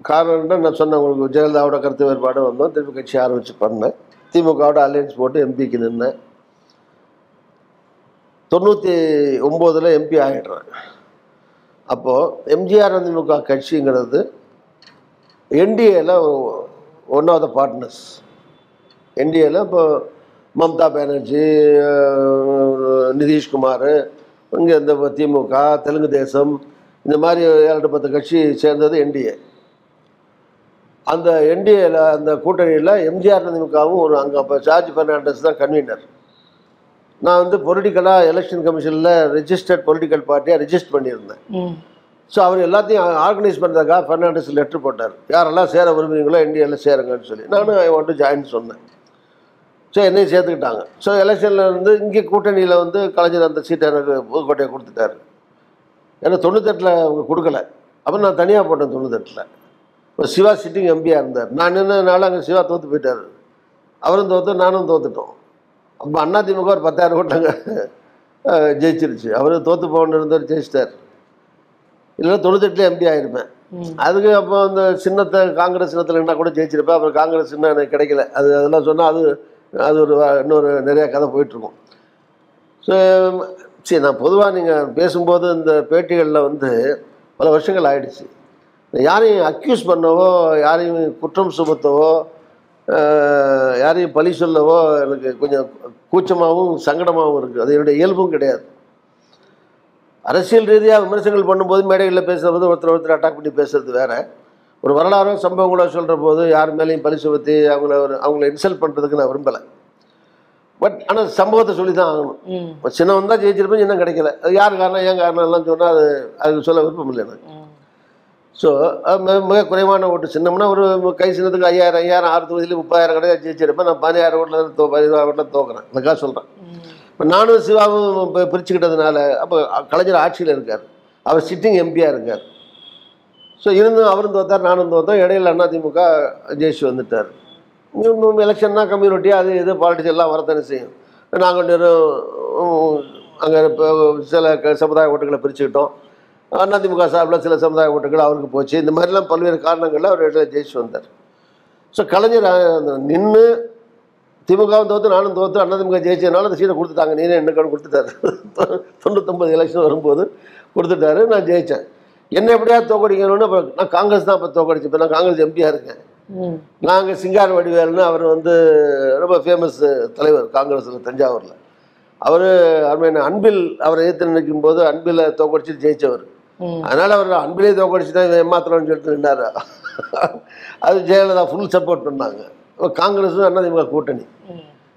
Speaker 2: காரணம் நான் சொன்னேன். உங்களுக்கு ஜெயலலிதாவோட கருத்து வேறுபாடு வந்தோம். திருப்பி கட்சி ஆரம்பித்து பண்ணேன். திமுகவோட அலையன்ஸ் போட்டு எம்பிக்கு நின்னேன். தொண்ணூற்றி ஒம்போதில் எம்பி ஆகிடுறேன் அப்போது எம்ஜிஆர் திமுக கட்சிங்கிறது என்டிஏல ஒன் ஆஃப் த பார்ட்னர்ஸ் என்டிஏல இப்போ மம்தா பானர்ஜி நிதிஷ்குமார் இங்கே இந்த திமுக தெலுங்கு தேசம் இந்த மாதிரி ஏழு பத்து கட்சி சேர்ந்தது என்டிஏ அந்த என்டிஏல அந்த கூட்டணியில் எம்ஜிஆர் திமுகவும் ஒரு அங்கே அப்போ ஜார்ஜ் பெர்னாண்டஸ் தான் கன்வீனர் நான் வந்து பொலிட்டிக்கலாக எலெக்ஷன் கமிஷனில் ரெஜிஸ்டர்ட் பொலிட்டிக்கல் பார்ட்டியாக ரெஜிஸ்டர் பண்ணியிருந்தேன். ஸோ அவர் எல்லாத்தையும் ஆர்கனைஸ் பண்ணுறதுக்காக ஃபெர்னாண்டஸ் லெட்டர் போட்டார். யாரெல்லாம் சேர விரும்புறீங்களோ என்டிஏல சேருங்கன்னு சொல்லி. நானும் ஐ வாண்ட் டு ஜாயின் சொன்னேன். ஸோ என்னையும் சேர்த்துக்கிட்டாங்க. ஸோ எலெக்ஷனில் இருந்து இங்கே கூட்டணியில் வந்து கலைஞர் அந்த சீட்டை எனக்கு புதுக்கோட்டையை கொடுத்துட்டாரு. ஏன்னா தொண்ணூத்தெட்டில் அவங்க கொடுக்கல. அப்புறம் நான் தனியாக போட்டேன் தொண்ணூத்தெட்டில். இப்போ சிவா சிட்டிங் எம்பியாக இருந்தார். நான் நின்றதுனால அங்கே சிவா தோற்று போயிட்டார். அவரும் தோற்று நானும் தோத்துட்டோம். அப்போ அண்ணா திமுக ஒரு பத்தாயிரம் ஓட்டாங்க. ஜெயிச்சிருச்சு. அவர் தோற்று போகணுன்னு இருந்தவர் ஜெயிச்சிட்டார். இல்லைன்னா தொண்ணூத்தெட்டுல எம்பி ஆயிருப்பேன். அதுக்கு அப்போ அந்த சின்னத்தை காங்கிரஸ் சின்னத்தில் என்ன கூட ஜெயிச்சிருப்பேன். அப்புறம் காங்கிரஸ் சின்னம் எனக்கு கிடைக்கல. அது அதெல்லாம் சொன்னால் அது அது ஒரு இன்னொரு நிறைய கதை போயிட்டுருக்கும். ஸோ சரி நான் பொதுவாக நீங்கள் பேசும்போது இந்த பேட்டிகளில் வந்து பல வருஷங்கள் ஆயிடுச்சு. யாரையும் அக்யூஸ் பண்ணவோ யாரையும் குற்றம் சுமத்தவோ யாரையும் பழி சொல்லவோ எனக்கு கொஞ்சம் கூச்சமாகவும் சங்கடமாகவும் இருக்குது அது என்னுடைய இயல்பும் கிடையாது. அரசியல் ரீதியாக விமர்சனங்கள் பண்ணும்போது மேடைகளில் பேசுகிறது ஒருத்தர் ஒருத்தர் அட்டாக் பண்ணி பேசுறது வேற. ஒரு வரலாறோ சம்பவங்களோ சொல்கிற போது யார் மேலேயும் பழி சுமத்தி அவங்கள ஒரு அவங்கள இன்சல்ட் பண்ணுறதுக்கு நான் விரும்பலை. பட் ஆனால் சம்பவத்தை சொல்லி தான் ஆகணும் சின்னம் தான் ஜெயிச்சிருப்பேன் சின்னம் கிடைக்கல. அது யார் காரணம் ஏன் காரணம் எல்லாம் சொன்னால் அது அதுக்கு சொல்ல விருப்பம் இல்லை எனக்கு. ஸோ மிக குறைவான ஓட்டு சின்னம்னா ஒரு கை சின்னத்துக்கு ஐயாயிரம் ஐயாயிரம் ஆறு தொகுதியில் முப்பதாயிரம் கிடையாது ஜெயிச்சிருப்பேன் நான் பதினாயிரம் ஓட்டில் தோ பதினாயிரம் ஓட்டில் தோக்குறேன். அதுக்காக சொல்கிறேன் இப்போ நானும் சிவாவும் இப்போ பிரிச்சுக்கிட்டதுனால அப்போ கலைஞர் ஆட்சியில் இருக்கார். அவர் சிட்டிங் எம்பியாக இருக்கார். ஸோ இருந்தும் அவரும் தோத்தார் நானும் தோத்தோம். இடையில அண்ணா திமுக ஜெயிச்சு வந்துட்டார். இன்னும் எலெக்ஷன்னா கம்யூனிட்டி அது இது பாலிட்டிக்ஸ் எல்லாம் வரத்தானே செய்யும். நாங்கள் அங்கே இப்போ சில சமுதாய ஓட்டுகளை பிரிச்சுக்கிட்டோம். அதிமுக சார்பில் சில சமுதாய ஓட்டுகள் அவருக்கு போச்சு. இந்த மாதிரிலாம் பல்வேறு காரணங்களில் அவர் இடையில ஜெயிச்சு வந்தார். ஸோ கலைஞர் நின்று திமுகவும் தோத்து நானும் தோத்து அதிமுக ஜெயிச்சதுனால அந்த சீட்டை கொடுத்துட்டாங்க. நீனே என்னக்கான கொடுத்துட்டாரு? தொண்ணூத்தொம்பது எலெக்ஷன் வரும்போது கொடுத்துட்டாரு. நான் ஜெயித்தேன் என்ன எப்படியாவது தோக்கடிக்கணும்னு அப்போ நான் காங்கிரஸ் தான் இப்போ தோக்கடிச்சு இப்போ நான் காங்கிரஸ் எம்பியாக இருக்கேன். நாங்கள் சிங்கார வடிவேல்னு அவர் வந்து ரொம்ப ஃபேமஸ் தலைவர் காங்கிரஸில் தஞ்சாவூரில். அவர் அருமையான அன்பில் அவரை எதிர்த்து நிற்கும் போது அன்பில் தோக்கடிச்சு ஜெயிச்சவர்.
Speaker 1: ம்
Speaker 2: அதனால் அவர் அன்பிலே தோக்கடிச்சு தான் இவன் ஏமாத்துறான்னு சொல்லிட்டு நின்னாரு. அது ஜெயலலிதா ஃபுல் சப்போர்ட் பண்ணாங்க. இப்போ காங்கிரஸும் அதிமுக கூட்டணி.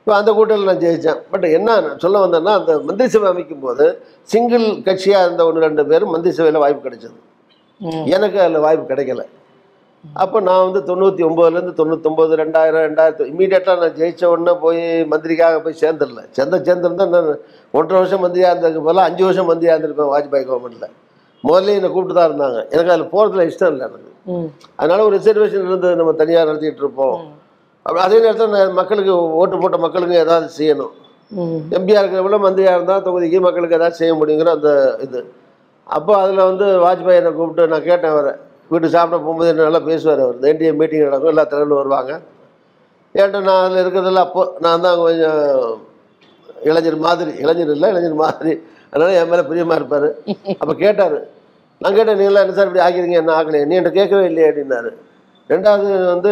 Speaker 2: இப்போ அந்த கூட்டணியில் நான் ஜெயித்தேன் பட் என்ன சொல்ல வந்தேன்னா அந்த மந்திரி சபை அமைக்கும் போது சிங்கிள் கட்சியாக இருந்த ஒன்று ரெண்டு பேரும் மந்திரி சபையில் வாய்ப்பு கிடைச்சது. எனக்கு அதில் வாய்ப்பு கிடைக்கல. அப்போ நான் வந்து தொண்ணூற்றி ஒம்போதுலேருந்து தொண்ணூத்தொம்பது ரெண்டாயிரம் ரெண்டாயிரத்து இமீடியட்டாக நான் ஜெயிச்ச உடனே போய் மந்திரிக்காக போய் சேர்ந்துடல. சேர்ந்த சேர்ந்துருந்தா நான் ஒன்றரை வருஷம் மந்திரியாக இருந்ததுக்கு பதிலாக அஞ்சு வருஷம் மந்திரியாக இருந்திருப்பேன் வாஜ்பாய் கவர்மெண்ட்டில் முதல்ல என்னை கூப்பிட்டு தான் இருந்தாங்க. எனக்கு அதில் போகிறதுல இஷ்டம் இல்லை எனக்கு. அதனால ஒரு ரிசர்வேஷன் இருந்தது நம்ம தனியாக நடத்திட்டு இருப்போம். அப்ப அதே நேரத்தில் நான் மக்களுக்கு ஓட்டு போட்ட மக்களுக்கு ஏதாவது செய்யணும். எம்பியாக இருக்கிறவங்கள மந்திரியாக இருந்தால் தொகுதிக்கு மக்களுக்கு ஏதாவது செய்ய முடியுங்கிற அந்த இது. அப்போ அதில் வந்து வாஜ்பாய் என்னை கூப்பிட்டு நான் கேட்டேன் அவரை. வீட்டு சாப்பிட போகும்போது என்ன நல்லா பேசுவார் அவர். என்டிஏ மீட்டிங் நடக்கும் எல்லா தலைவர்களும் வருவாங்க. ஏன்ட்ட நான் அதில் இருக்கிறதில்ல அப்போ நான் தான் கொஞ்சம் இளைஞர் மாதிரி இளைஞர் இல்லை இளைஞர் மாதிரி அதனால் என் மேலே பிரியமாக இருப்பார். அப்போ கேட்டார் நான் கேட்டேன் நீங்களாம் என்ன சார் இப்படி ஆக்கிறீங்க என்ன ஆகலையே? நீ என்கிட்ட கேட்கவே இல்லையே அப்படின்னாரு. ரெண்டாவது வந்து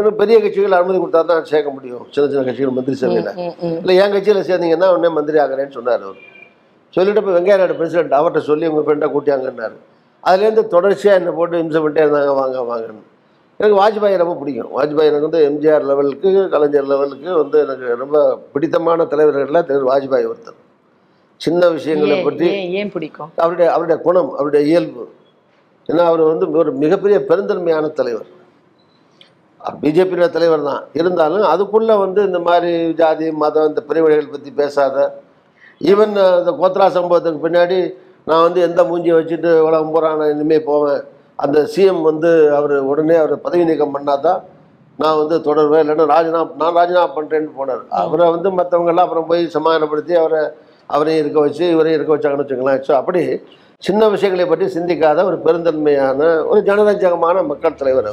Speaker 2: ஒரு பெரிய கட்சிகள் அனுமதி கொடுத்தா தான் சேர்க்க முடியும். சின்ன சின்ன கட்சிகள் மந்திரி சபையில். இல்லை என் கட்சியில் சேர்ந்தீங்கன்னா உடனே மந்திரி ஆகிறேன்னு சொன்னார் அவர். சொல்லிட்டு இப்போ வெங்கைய நாயுடு பிரசிடென்ட் அவர்கிட்ட சொல்லி உங்கள் ஃப்ரெண்டாக கூட்டியாங்கன்னாரு. அதுலேருந்து தொடர்ச்சியாக என்னை போட்டு இம்சை பண்ணிட்டே இருந்தாங்க வாங்க வாங்கன்னு. எனக்கு வாஜ்பாய் ரொம்ப பிடிக்கும். வாஜ்பாய் எனக்கு வந்து எம்ஜிஆர் லெவலுக்கு கலைஞர் லெவலுக்கு வந்து எனக்கு ரொம்ப பிடித்தமான தலைவர்களில் வாஜ்பாய் ஒருத்தர். சின்ன விஷயங்களை பற்றி
Speaker 1: ஏன் பிடிக்கும்?
Speaker 2: அவருடைய அவருடைய குணம் அவருடைய இயல்பு. ஏன்னா அவர் வந்து ஒரு மிகப்பெரிய பெருந்தன்மையான தலைவர். பிஜேபியோட தலைவர் தான் இருந்தாலும் அதுக்குள்ளே வந்து இந்த மாதிரி ஜாதி மதம் இந்த பிரிவினைகள் பற்றி பேசாத ஈவன் இந்த கோத்ரா சம்பவத்துக்கு பின்னாடி நான் வந்து எந்த மூஞ்சியை வச்சுட்டு உலகம் பூரா நான் இனிமேல் போவேன். அந்த சிஎம் வந்து அவர் உடனே அவர் பதவி நீக்கம் பண்ணாதான் நான் வந்து தொடர்வேன். இல்லைன்னா ராஜினாமா நான் ராஜினாமா பண்ணுறேன்னு போனார். அவரை வந்து மற்றவங்கெல்லாம் அப்புறம் போய் சமாதானப்படுத்தி அவரை அவரையும் இருக்க வச்சு இவரையும் இருக்க வச்சாங்கன்னு வச்சுக்கலாம் ஸோ அப்படி சின்ன விஷயங்களை பற்றி சிந்திக்காத ஒரு பெருந்தன்மையான ஒரு ஜனரஞ்சகமான மக்கள் தலைவர் அவர்.